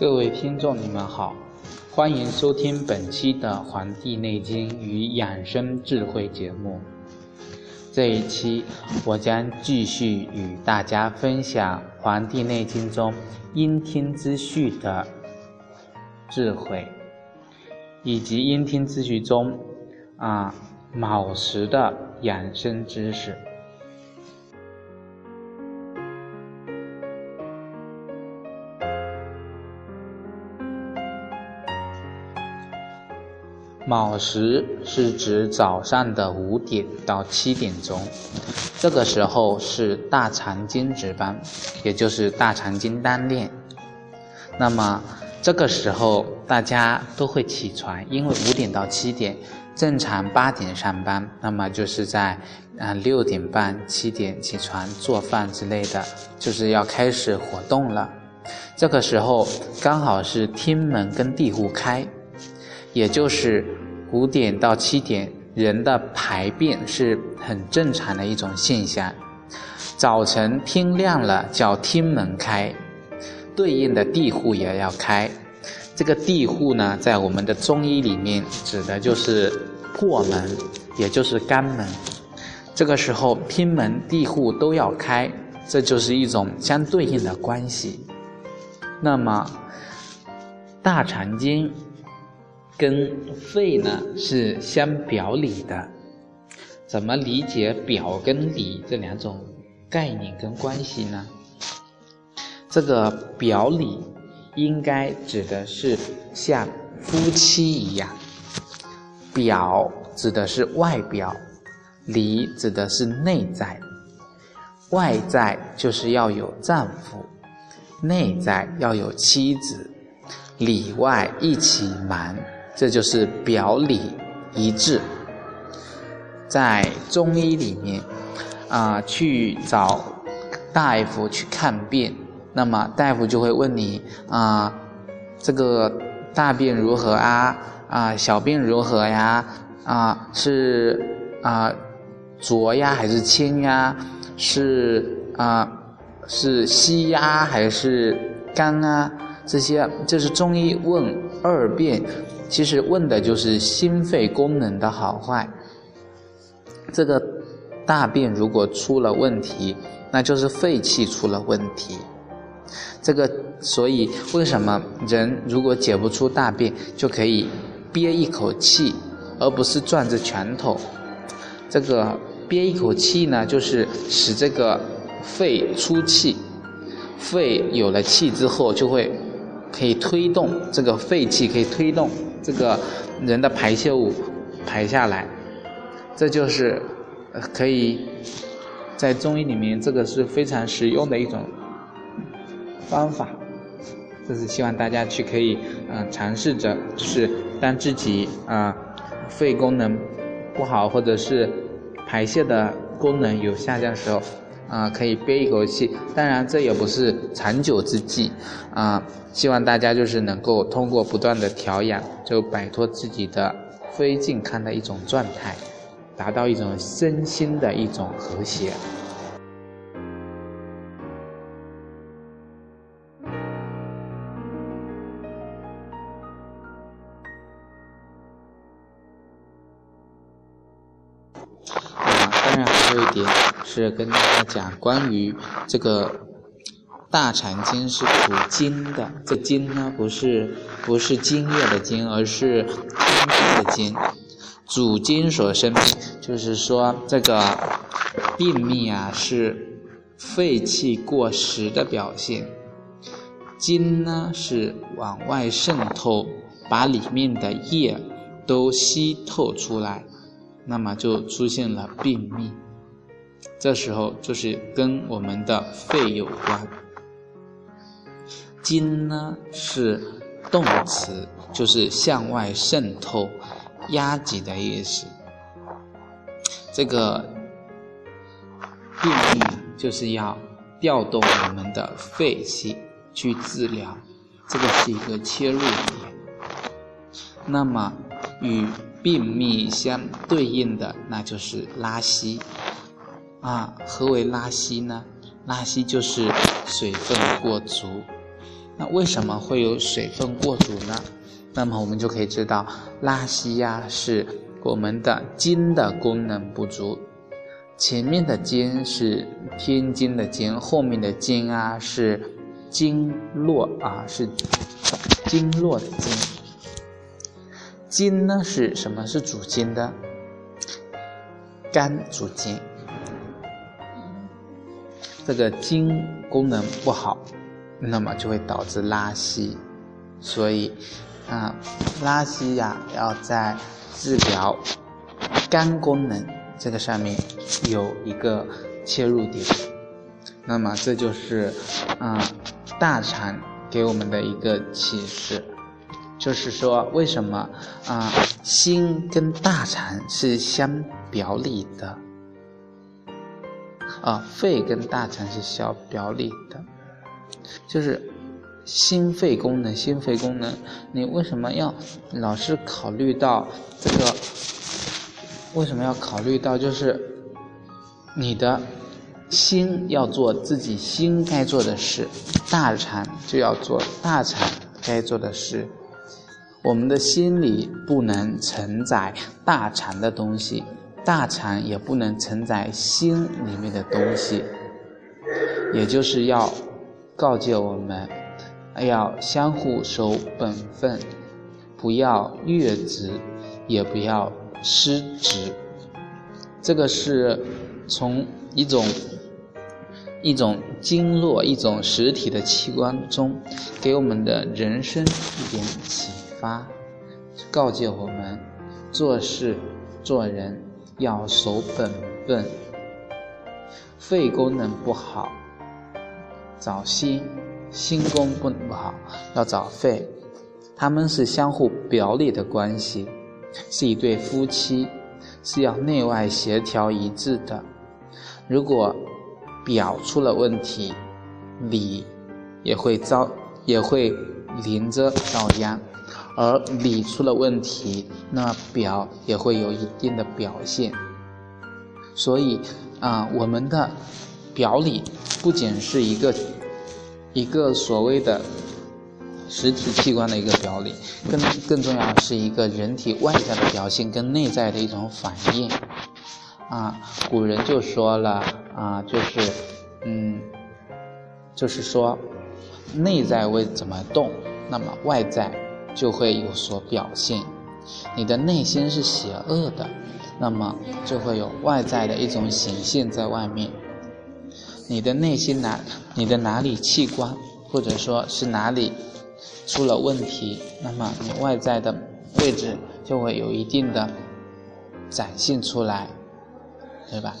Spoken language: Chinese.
各位听众，你们好，欢迎收听本期的《黄帝内经与养生智慧》节目。这一期，我将继续与大家分享《黄帝内经》中阴听之序的智慧，以及阴听之序中啊卯时的养生知识。卯时是指早上的五点到七点钟，这个时候是大肠经值班，也就是大肠经当练。那么这个时候大家都会起床，因为五点到七点正常八点上班，那么就是在啊六点半七点起床做饭之类的，就是要开始活动了。这个时候刚好是天门跟地户开。也就是五点到七点，人的排便是很正常的一种现象。早晨天亮了，叫天门开，对应的地户也要开。这个地户呢，在我们的中医里面指的就是破门，也就是肝门。这个时候天门、地户都要开，这就是一种相对应的关系。那么大肠经。跟肺呢是相表里的，怎么理解表跟里这两种概念跟关系呢？这个表里应该指的是像夫妻一样，表指的是外表，里指的是内在。外在就是要有丈夫，内在要有妻子，里外一起忙。这就是表里一致。在中医里面，啊，去找大夫去看病，那么大夫就会问你啊，这个大便如何啊？啊，小便如何呀？啊，是啊浊呀还是清呀？是啊是稀呀还是干啊？这些就是中医问二便。其实问的就是心肺功能的好坏。这个大便如果出了问题，那就是肺气出了问题。这个所以为什么人如果解不出大便，就可以憋一口气，而不是攥着拳头？这个憋一口气呢，就是使这个肺出气，肺有了气之后，就会可以推动这个肺气，可以推动。这个人的排泄物排下来，这就是可以在中医里面，这个是非常实用的一种方法。这是希望大家去可以嗯尝试着，就是当自己啊肺功能不好或者是排泄的功能有下降的时候。啊，可以憋一口气，当然这也不是长久之计，啊，希望大家就是能够通过不断的调养，就摆脱自己的非健康的一种状态，达到一种身心的一种和谐。然还有一点是跟大家讲关于这个大肠经是主津的，这津呢不是不是津液的津，而是津的津，主津所生，就是说这个便秘啊是肺气过实的表现，津呢是往外渗透，把里面的液都吸透出来。那么就出现了便秘，这时候就是跟我们的肺有关。经呢是动词，就是向外渗透、压挤的意思。这个病秘就是要调动我们的肺气去治疗，这个是一个切入点。那么与便秘相对应的那就是拉稀，啊，何为拉稀呢？拉稀就是水分过足。那为什么会有水分过足呢？那么我们就可以知道，拉稀呀是我们的筋的功能不足。前面的筋是天经的筋，后面的筋啊是经络啊是经络的经。筋呢是什么？是主筋的，肝主筋。这个筋功能不好，那么就会导致拉稀。所以。啊，拉稀呀，要在治疗肝功能这个上面有一个切入点。那么这就是啊大肠给我们的一个启示，就是说为什么啊心跟大肠是相表里的，啊肺跟大肠是相表里的，就是。心肺功能，心肺功能，你为什么要老是考虑到这个？为什么要考虑到就是你的心要做自己心该做的事，大肠就要做大肠该做的事。我们的心里不能承载大肠的东西，大肠也不能承载心里面的东西，也就是要告诫我们。要相互守本分，不要越职，也不要失职。这个是从一种一种经络、一种实体的器官中给我们的人生一点启发，告诫我们做事做人要守本分。肺功能不好，找心。心功不不好，要找肺，他们是相互表里的关系，是一对夫妻，是要内外协调一致的。如果表出了问题，里也会遭也会连着遭殃；而里出了问题，那表也会有一定的表现。所以啊，我们的表里不仅是一个。一个所谓的实体器官的一个表里，更更重要的是一个人体外在的表现跟内在的一种反应。啊，古人就说了啊，就是嗯，就是说内在为怎么动，那么外在就会有所表现。你的内心是邪恶的，那么就会有外在的一种显现在外面。你的内心哪，你的哪里器官，或者说是哪里出了问题，那么你外在的位置就会有一定的展现出来，对吧？